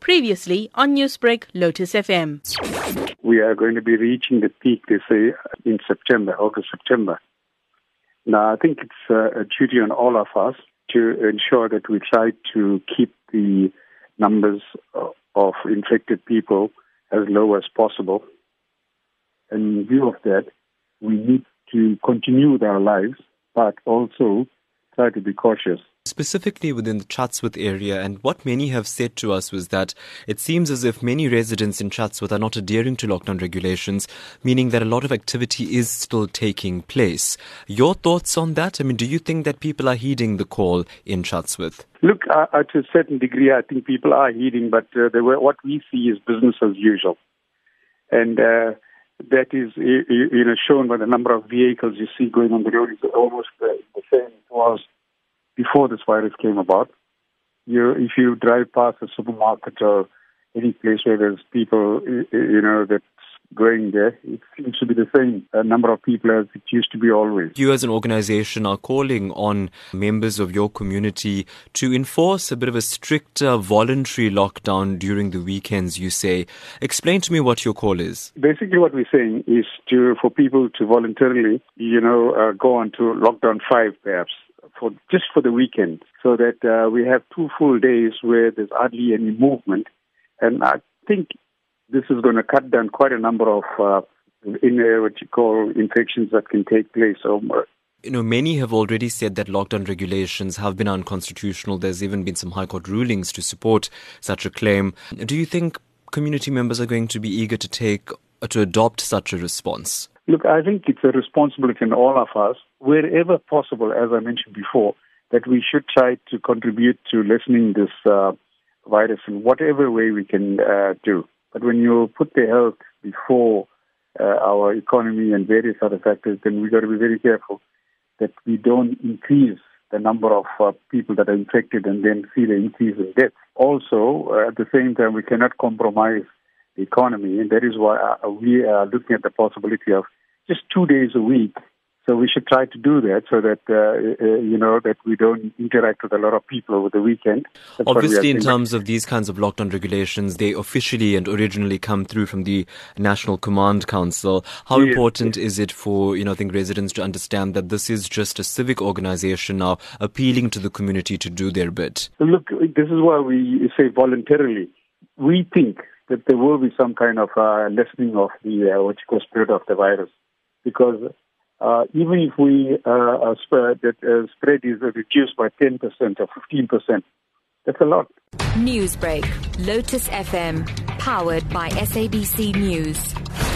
Previously on Newsbreak, Lotus FM. We are going to be reaching the peak, they say, in September, August, September. Now, I think it's uh, a duty on all of us to ensure that we try to keep the numbers of infected people as low as possible. And in view of that, we need to continue with our lives, but also try to be cautious. Specifically within the Chatsworth area, and what many have said to us was that it seems as if many residents in Chatsworth are not adhering to lockdown regulations, meaning that a lot of activity is still taking place. Your thoughts on that? I mean, do you think that people are heeding the call in Chatsworth? Look, uh, uh to a certain degree, I think people are heeding, but uh, what we see is business as usual. And uh, that is you know shown by the number of vehicles you see going on the road is almost the same it before this virus came about. You, if you drive past a supermarket or any place where there's people, you know, that's going there, it seems to be the same number of people as it used to be always. You, as an organization, are calling on members of your community to enforce a bit of a stricter voluntary lockdown during the weekends, you say. Explain to me what your call is. Basically, what we're saying is to for people to voluntarily, you know, uh, go on to lockdown five, perhaps for just for the weekend, so that uh, we have two full days where there's hardly any movement. And I think this is going to cut down quite a number of uh, in uh, what you call infections that can take place. So, you know, many have already said that lockdown regulations have been unconstitutional. There's even been some High Court rulings to support such a claim. Do you think community members are going to be eager to take to adopt such a response? Look, I think it's a responsibility in all of us, wherever possible, as I mentioned before, that we should try to contribute to lessening this uh, virus in whatever way we can uh, do. But when you put the health before uh, our economy and various other factors, then we've got to be very careful that we don't increase the number of uh, people that are infected and then see the increase in deaths. Also, uh, at the same time, we cannot compromise the economy, and that is why uh, we are looking at the possibility of just two days a week. So we should try to do that so that uh, uh, you know that we don't interact with a lot of people over the weekend. That's Obviously, in terms of these kinds of lockdown regulations, they officially and originally come through from the National Command Council. How yes. important is it for you know I think residents to understand that this is just a civic organization now appealing to the community to do their bit? Look, this is why we say voluntarily. We think that there will be some kind of uh, lessening of the uh, what you call spread of the virus because uh, even if we uh, spread that uh, spread is reduced by 10% or 15%, that's a lot. Newsbreak, Lotus FM, powered by SABC News.